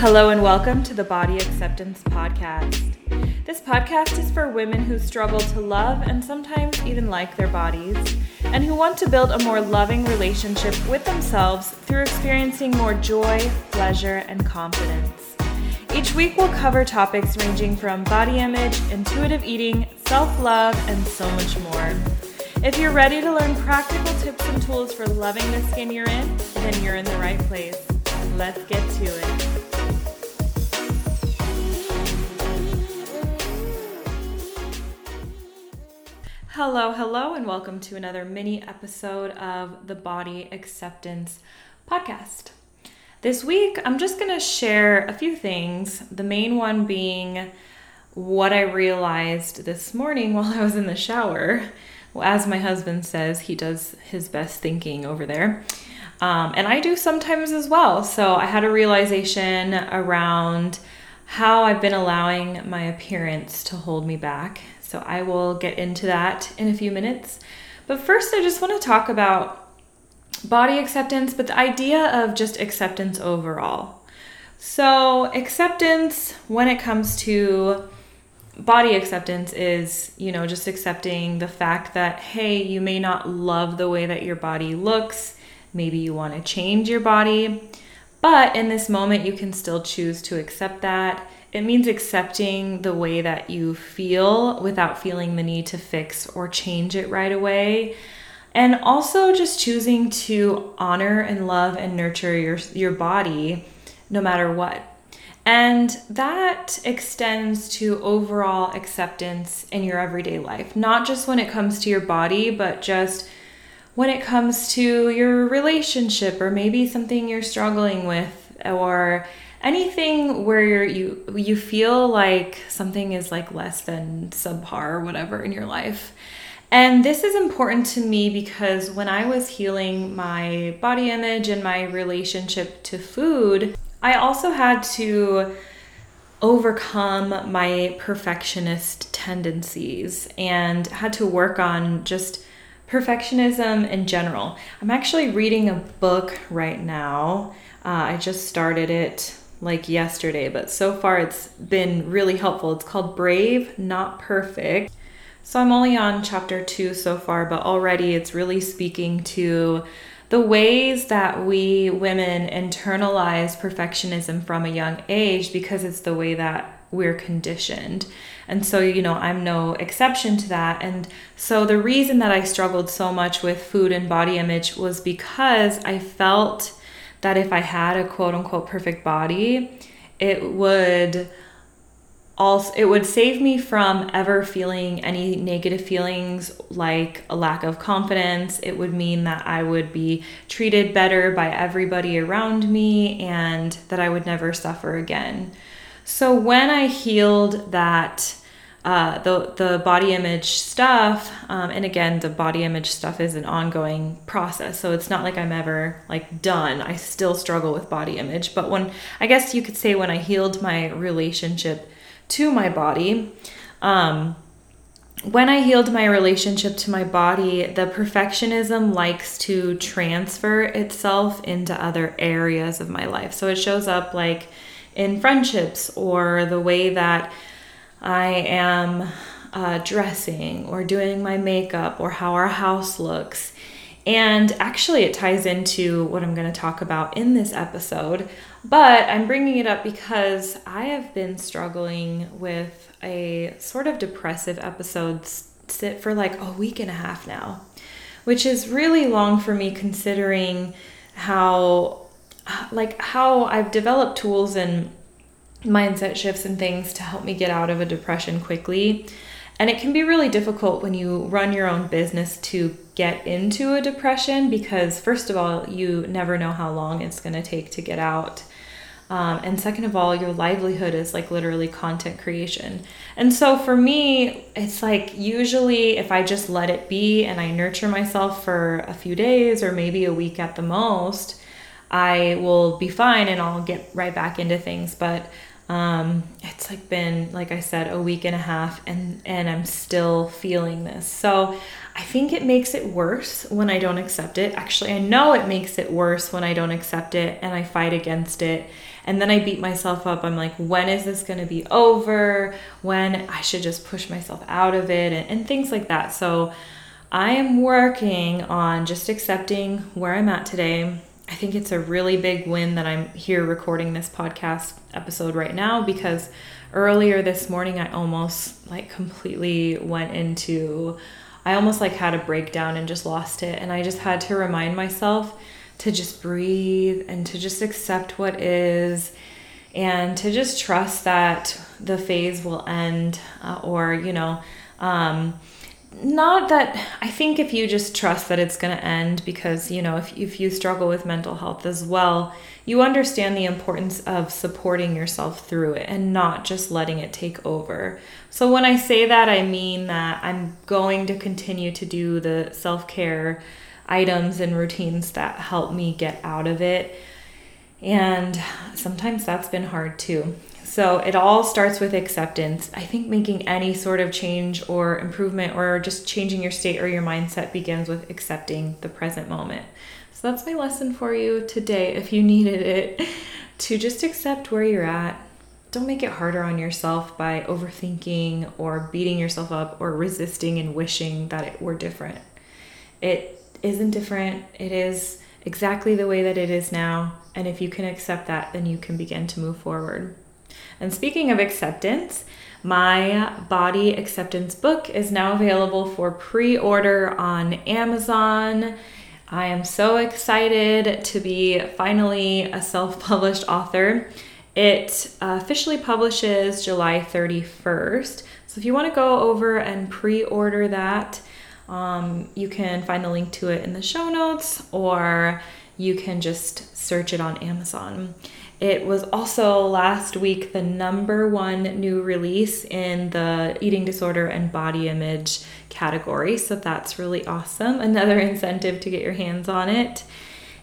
Hello and welcome to the Body Acceptance Podcast. This podcast is for women who struggle to love and sometimes even like their bodies, and who want to build a more loving relationship with themselves through experiencing more joy, pleasure, and confidence. Each week we'll cover topics ranging from body image, intuitive eating, self love, and so much more. If you're ready to learn practical tips and tools for loving the skin you're in, then you're in the right place. Let's get to it. Hello, hello, and welcome to another mini episode of the Body Acceptance Podcast. This week, I'm just going to share a few things. The main one being what I realized this morning while I was in the shower. As my husband says, he does his best thinking over there. Um, and I do sometimes as well. So I had a realization around how I've been allowing my appearance to hold me back so I will get into that in a few minutes. But first, I just want to talk about body acceptance, but the idea of just acceptance overall. So, acceptance when it comes to body acceptance is, you know, just accepting the fact that, hey, you may not love the way that your body looks. Maybe you want to change your body. But in this moment, you can still choose to accept that it means accepting the way that you feel without feeling the need to fix or change it right away. And also just choosing to honor and love and nurture your, your body no matter what. And that extends to overall acceptance in your everyday life, not just when it comes to your body, but just when it comes to your relationship or maybe something you're struggling with or anything where you you feel like something is like less than subpar or whatever in your life. And this is important to me because when I was healing my body image and my relationship to food, I also had to overcome my perfectionist tendencies and had to work on just perfectionism in general. I'm actually reading a book right now. Uh, I just started it like yesterday, but so far it's been really helpful. It's called Brave, Not Perfect. So I'm only on chapter two so far, but already it's really speaking to the ways that we women internalize perfectionism from a young age because it's the way that we're conditioned. And so, you know, I'm no exception to that. And so, the reason that I struggled so much with food and body image was because I felt that if I had a quote unquote perfect body, it would also it would save me from ever feeling any negative feelings like a lack of confidence. It would mean that i would be treated better by everybody around me and that i would never suffer again. So when i healed that uh, the the body image stuff, um, and again, the body image stuff is an ongoing process. So it's not like I'm ever like done. I still struggle with body image, but when I guess you could say when I healed my relationship to my body, um, when I healed my relationship to my body, the perfectionism likes to transfer itself into other areas of my life. So it shows up like in friendships or the way that I am uh, dressing or doing my makeup or how our house looks. And actually, it ties into what I'm going to talk about in this episode. But I'm bringing it up because I have been struggling with a sort of depressive episode sit for like a week and a half now, which is really long for me considering how like how I've developed tools and mindset shifts and things to help me get out of a depression quickly. And it can be really difficult when you run your own business to get into a depression because, first of all, you never know how long it's going to take to get out. Um, and second of all, your livelihood is like literally content creation. And so for me, it's like usually if I just let it be and I nurture myself for a few days or maybe a week at the most, I will be fine and I'll get right back into things. But um, it's like been, like I said, a week and a half, and and I'm still feeling this. So I think it makes it worse when I don't accept it. Actually, I know it makes it worse when I don't accept it and I fight against it. And then I beat myself up. I'm like, when is this going to be over? When I should just push myself out of it and, and things like that. So I am working on just accepting where I'm at today. I think it's a really big win that I'm here recording this podcast episode right now because earlier this morning I almost like completely went into I almost like had a breakdown and just lost it. And I just had to remind myself to just breathe and to just accept what is and to just trust that the phase will end uh, or you know um, not that I think if you just trust that it's going to end because you know if, if you struggle with mental health as well you understand the importance of supporting yourself through it and not just letting it take over. So when I say that I mean that I'm going to continue to do the self-care items and routines that help me get out of it. And sometimes that's been hard too so it all starts with acceptance. I think making any sort of change or improvement or just changing your state or your mindset begins with accepting the present moment. So that's my lesson for you today if you needed it to just accept where you're at. Don't make it harder on yourself by overthinking or beating yourself up or resisting and wishing that it were different. It isn't different. It is exactly the way that it is now. And if you can accept that, then you can begin to move forward. And speaking of acceptance, my body acceptance book is now available for pre order on Amazon. I am so excited to be finally a self published author. It officially publishes July 31st. So if you want to go over and pre order that, um, you can find the link to it in the show notes or you can just search it on Amazon. It was also last week the number one new release in the eating disorder and body image category. So that's really awesome. Another incentive to get your hands on it.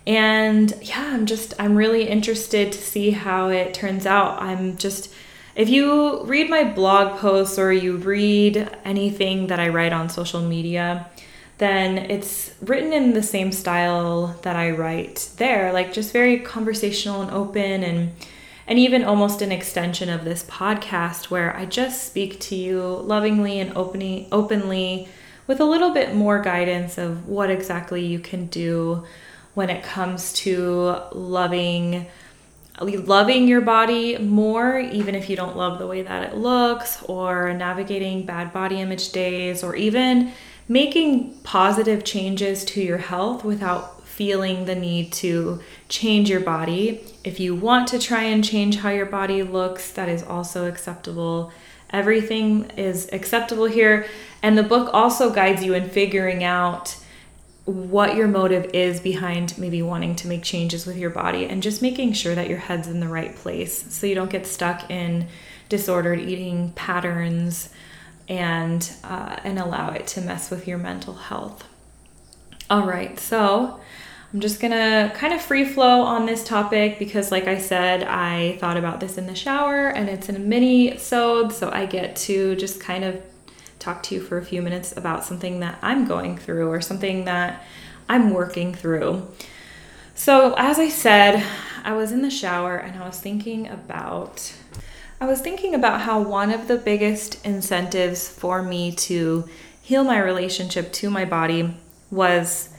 And yeah, I'm just, I'm really interested to see how it turns out. I'm just, if you read my blog posts or you read anything that I write on social media, then it's written in the same style that I write there, like just very conversational and open and and even almost an extension of this podcast where I just speak to you lovingly and openly openly with a little bit more guidance of what exactly you can do when it comes to loving loving your body more even if you don't love the way that it looks or navigating bad body image days or even making positive changes to your health without feeling the need to change your body. If you want to try and change how your body looks, that is also acceptable. Everything is acceptable here. And the book also guides you in figuring out what your motive is behind maybe wanting to make changes with your body and just making sure that your head's in the right place so you don't get stuck in disordered eating patterns and uh, and allow it to mess with your mental health. All right, so I'm just gonna kind of free flow on this topic because, like I said, I thought about this in the shower and it's in a mini episode, so I get to just kind of talk to you for a few minutes about something that I'm going through or something that I'm working through. So, as I said, I was in the shower and I was thinking about I was thinking about how one of the biggest incentives for me to heal my relationship to my body was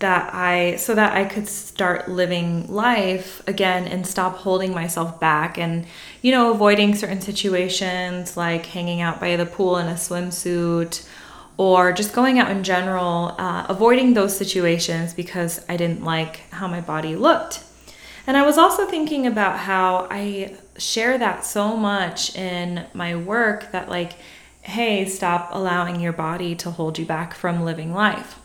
that I so that I could start living life again and stop holding myself back and you know avoiding certain situations like hanging out by the pool in a swimsuit or just going out in general uh, avoiding those situations because I didn't like how my body looked. And I was also thinking about how I share that so much in my work that, like, hey, stop allowing your body to hold you back from living life.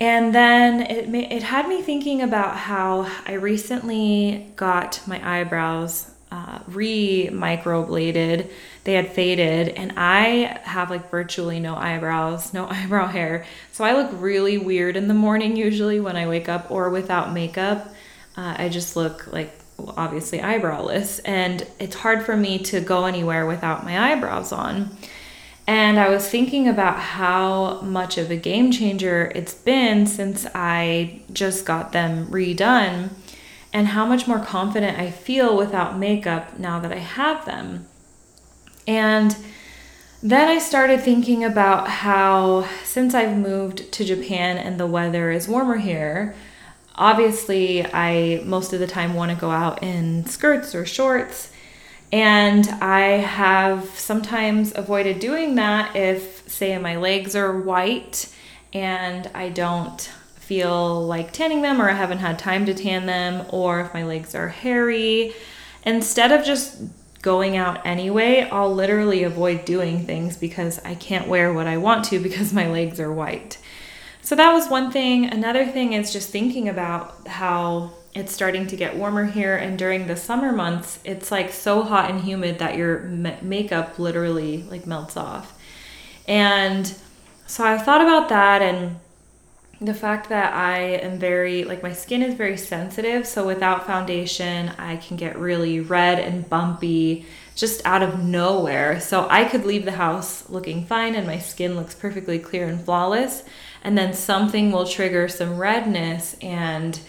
And then it it had me thinking about how I recently got my eyebrows uh, re microbladed. They had faded, and I have like virtually no eyebrows, no eyebrow hair. So I look really weird in the morning usually when I wake up or without makeup. Uh, I just look like obviously eyebrowless, and it's hard for me to go anywhere without my eyebrows on. And I was thinking about how much of a game changer it's been since I just got them redone. and how much more confident I feel without makeup now that I have them. And then I started thinking about how, since I've moved to Japan and the weather is warmer here, obviously I most of the time want to go out in skirts or shorts. And I have sometimes avoided doing that if, say, my legs are white and I don't feel like tanning them or I haven't had time to tan them, or if my legs are hairy. Instead of just going out anyway, I'll literally avoid doing things because I can't wear what I want to because my legs are white. So that was one thing. Another thing is just thinking about how it's starting to get warmer here and during the summer months it's like so hot and humid that your makeup literally like melts off. And so I thought about that and the fact that I am very, like, my skin is very sensitive. So without foundation, I can get really red and bumpy just out of nowhere. So I could leave the house looking fine and my skin looks perfectly clear and flawless. And then something will trigger some redness and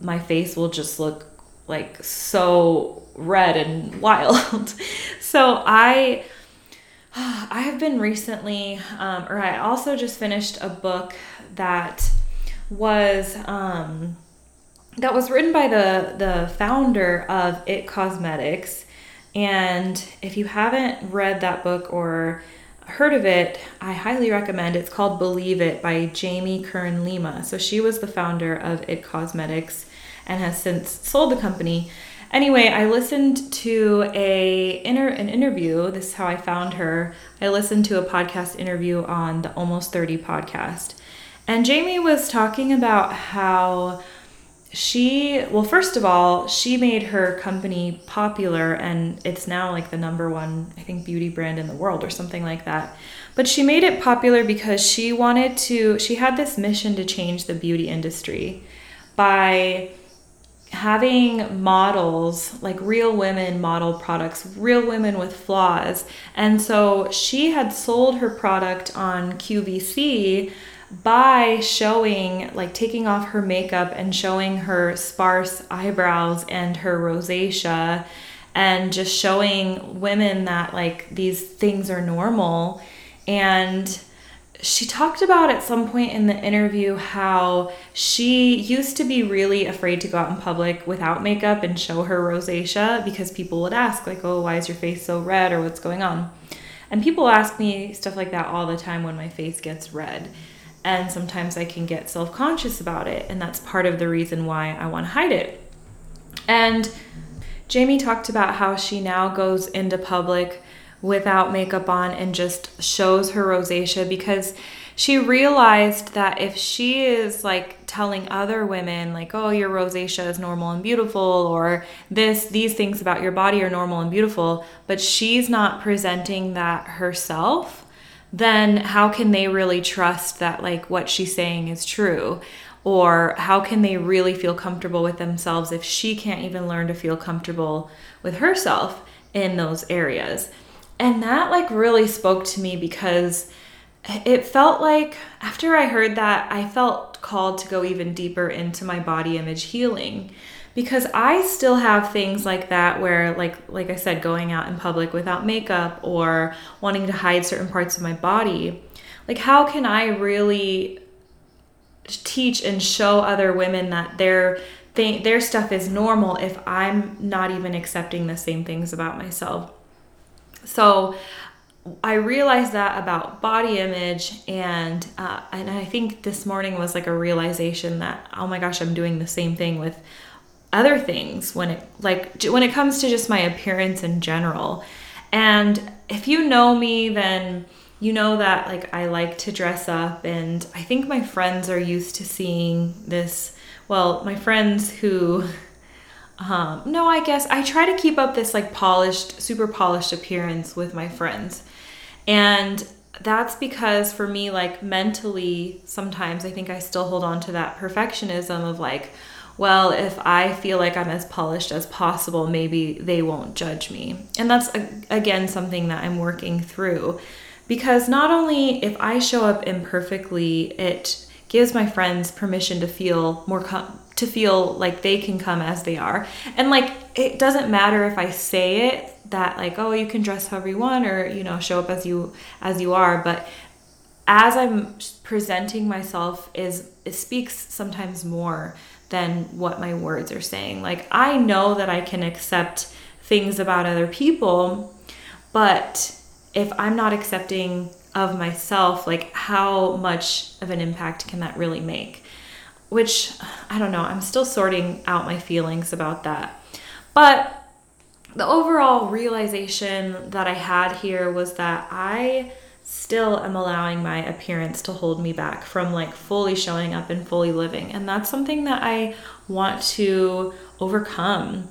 my face will just look like so red and wild. so I. I have been recently, um, or I also just finished a book that was um, that was written by the the founder of It Cosmetics. And if you haven't read that book or heard of it, I highly recommend. It's called Believe It by Jamie Kern Lima. So she was the founder of It Cosmetics and has since sold the company. Anyway, I listened to a inter- an interview. This is how I found her. I listened to a podcast interview on the Almost 30 podcast. And Jamie was talking about how she, well, first of all, she made her company popular and it's now like the number one, I think, beauty brand in the world or something like that. But she made it popular because she wanted to, she had this mission to change the beauty industry by having models, like real women model products, real women with flaws. And so she had sold her product on QVC by showing, like taking off her makeup and showing her sparse eyebrows and her rosacea and just showing women that like these things are normal. And she talked about at some point in the interview how she used to be really afraid to go out in public without makeup and show her rosacea because people would ask like oh why is your face so red or what's going on and people ask me stuff like that all the time when my face gets red and sometimes I can get self conscious about it, and that's part of the reason why I want to hide it. And Jamie talked about how she now goes into public without makeup on and just shows her rosacea because she realized that if she is like telling other women like oh your rosacea is normal and beautiful or this these things about your body are normal and beautiful but she's not presenting that herself then how can they really trust that like what she's saying is true? Or how can they really feel comfortable with themselves if she can't even learn to feel comfortable with herself in those areas? And that like really spoke to me because it felt like after I heard that, I felt called to go even deeper into my body image healing because I still have things like that where like like I said going out in public without makeup or wanting to hide certain parts of my body like how can I really teach and show other women that their thing their stuff is normal if I'm not even accepting the same things about myself? So I realized that about body image, and uh, and I think this morning was like a realization that oh my gosh, I'm doing the same thing with other things when it like when it comes to just my appearance in general. And if you know me, then you know that like I like to dress up and I think my friends are used to seeing this well, my friends who um no, I guess I try to keep up this like polished, super polished appearance with my friends. And that's because for me like mentally sometimes I think I still hold on to that perfectionism of like well, if I feel like I'm as polished as possible, maybe they won't judge me. And that's, again, something that I'm working through. Because not only if I show up imperfectly, it gives my friends permission to feel more com- to feel like they can come as they are. And like it doesn't matter if I say it that like oh you can dress however you want or you know show up as you as you are, but as I'm presenting myself is it speaks sometimes more than what my words are saying. Like I know that I can accept things about other people, but if I'm not accepting of myself, like how much of an impact can that really make? Which I don't know, I'm still sorting out my feelings about that. But the overall realization that I had here was that I still am allowing my appearance to hold me back from like fully showing up and fully living. And that's something that I want to overcome.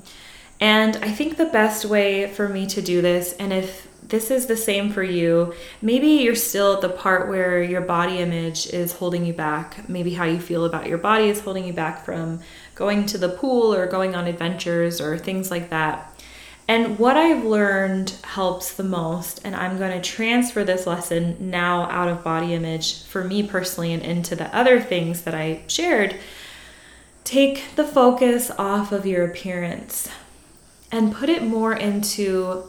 And I think the best way for me to do this, and if this is the same for you, maybe you're still at the part where your body image is holding you back. Maybe how you feel about your body is holding you back from going to the pool or going on adventures or things like that. And what I've learned helps the most, and I'm going to transfer this lesson now out of body image for me personally and into the other things that I shared. Take the focus off of your appearance and put it more into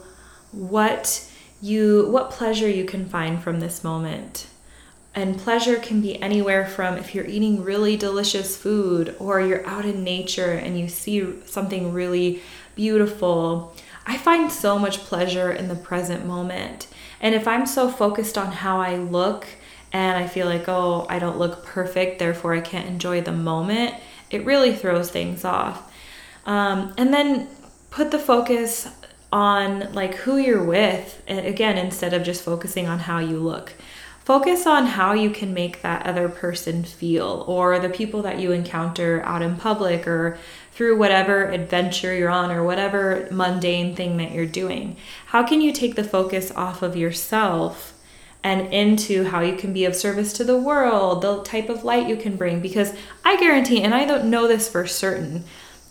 what you what pleasure you can find from this moment. And pleasure can be anywhere from if you're eating really delicious food or you're out in nature and you see something really beautiful I find so much pleasure in the present moment. And if I'm so focused on how I look and I feel like, oh, I don't look perfect, therefore I can't enjoy the moment, it really throws things off. Um, and then put the focus on like who you're with again instead of just focusing on how you look focus on how you can make that other person feel or the people that you encounter out in public or through whatever adventure you're on or whatever mundane thing that you're doing. How can you take the focus off of yourself and into how you can be of service to the world, the type of light you can bring? Because I guarantee, and I don't know this for certain,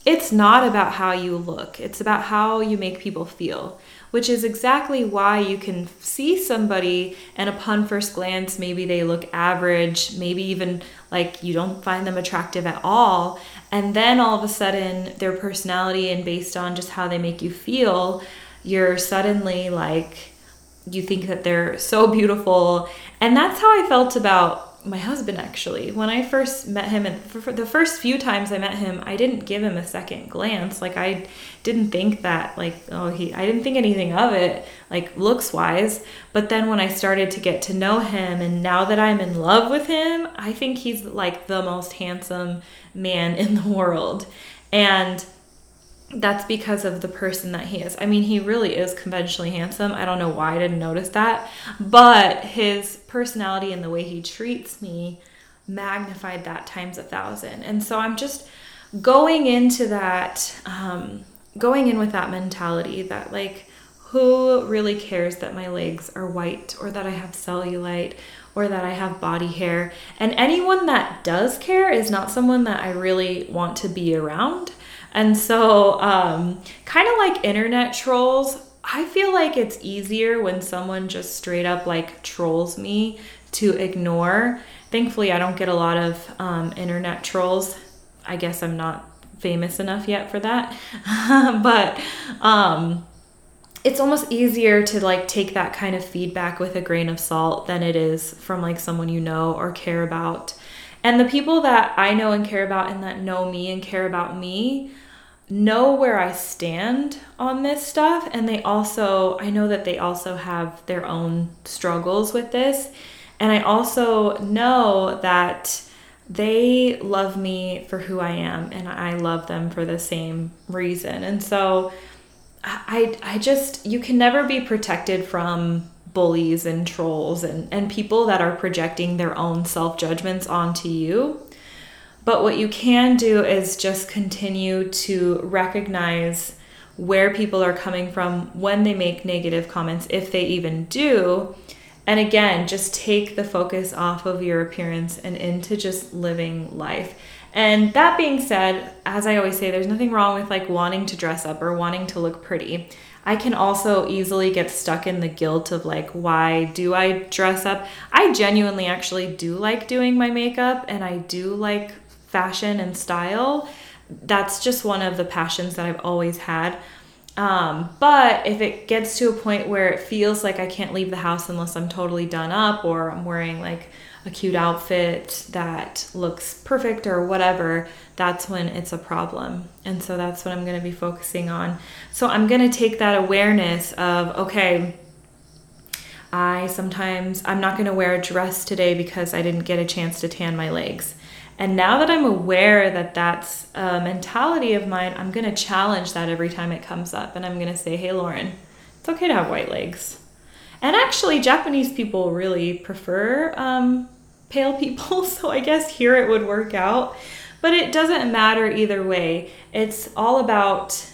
it's not about how you look, it's about how you make people feel which is exactly why you can see somebody and upon first glance, maybe they look average, maybe even like you don't find them attractive at all. And then all of a sudden, their personality and based on just how they make you feel, you're suddenly like, you think that they're so beautiful. And that's how I felt about my husband actually. When i first met him and for, the first few times i met him i didn't give him a second glance. Like i didn't think that like oh he i didn't think anything of it like looks wise but then when i started to get to know him and now that i'm in love with him i think he's like the most handsome man in the world. And that's because of the person that he is. I mean, he really is conventionally handsome. I don't know why I didn't notice that, but his personality and the way he treats me magnified that times a thousand. And so I'm just going into that, um, going in with that mentality that, like, who really cares that my legs are white or that I have cellulite or that I have body hair? And anyone that does care is not someone that I really want to be around and so, um, kind of like internet trolls, I feel like it's easier when someone just straight up like trolls me to ignore. Thankfully, I don't get a lot of um, internet trolls. I guess I'm not famous enough yet for that. but um, it's almost easier to like take that kind of feedback with a grain of salt than it is from like someone you know or care about. And the people that I know and care about and that know me and care about me, know where I stand on this stuff. And they also, I know that they also have their own struggles with this. And I also know that they love me for who I am and I love them for the same reason. And so I I just you can never be protected from bullies and trolls and and people that are projecting their own self-judgments onto you. But what you can do is just continue to recognize where people are coming from when they make negative comments, if they even do. And again, just take the focus off of your appearance and into just living life. And that being said, as I always say, there's nothing wrong with like wanting to dress up or wanting to look pretty. I can also easily get stuck in the guilt of like, why do I dress up? I genuinely actually do like doing my makeup and I do like fashion and style. That's just one of the passions that I've always had. Um, but if it gets to a point where it feels like I can't leave the house unless I'm totally done up or I'm wearing like a cute outfit that looks perfect or whatever, that's when it's a problem. And so that's what I'm going to be focusing on. So I'm going to take that awareness of, okay, I sometimes, I'm not going to wear a dress today because I didn't get a chance to tan my legs. And now that I'm aware that that's a mentality of mine, I'm going to challenge that every time it comes up. And I'm going to say, hey, Lauren, it's okay to have white legs. And actually, Japanese people really prefer um, pale people. So I guess here it would work out. But it doesn't matter either way. It's all about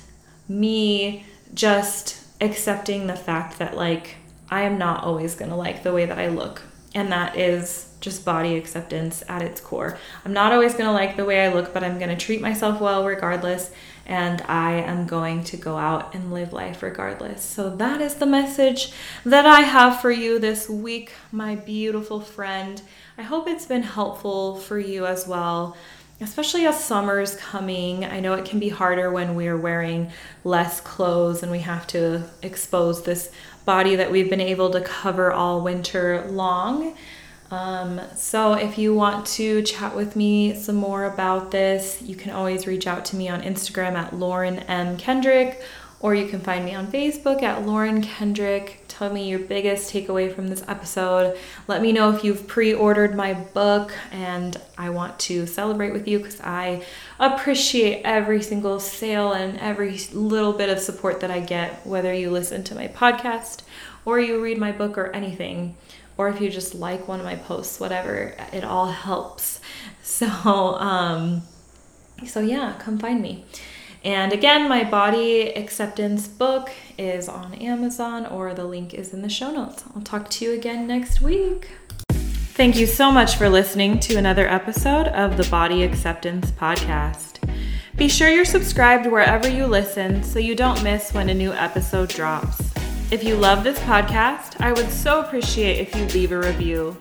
me just accepting the fact that, like, I am not always going to like the way that I look. And that is just body acceptance at its core. I'm not always going to like the way I look, but I'm going to treat myself well regardless. And I am going to go out and live life regardless. So, that is the message that I have for you this week, my beautiful friend. I hope it's been helpful for you as well especially as summer's coming. I know it can be harder when we're wearing less clothes and we have to expose this body that we've been able to cover all winter long. Um, so, if you want to chat with me some more about this, you can always reach out to me on Instagram at Lauren M. Kendrick, or you can find me on Facebook at Lauren Kendrick. Tell me your biggest takeaway from this episode. Let me know if you've pre ordered my book, and I want to celebrate with you because I appreciate every single sale and every little bit of support that I get, whether you listen to my podcast or you read my book or anything or if you just like one of my posts, whatever, it all helps. So, um, so yeah, come find me. And again, my body acceptance book is on Amazon or the link is in the show notes. I'll talk to you again next week. Thank you so much for listening to another episode of the Body Acceptance Podcast. Be sure you're subscribed wherever you listen so you don't miss when a new episode drops. If you love this podcast, I would so appreciate if you leave a review.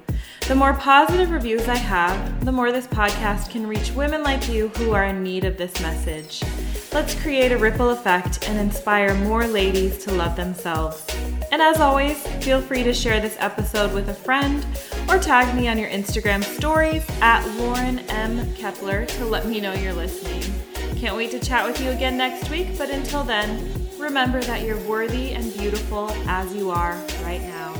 The more positive reviews I have, the more this podcast can reach women like you who are in need of this message. Let's create a ripple effect and inspire more ladies to love themselves. And as always, feel free to share this episode with a friend or tag me on your Instagram stories at Lauren M. Kepler to let me know you're listening. Can't wait to chat with you again next week, but until then, remember that you're worthy and beautiful as you are right now.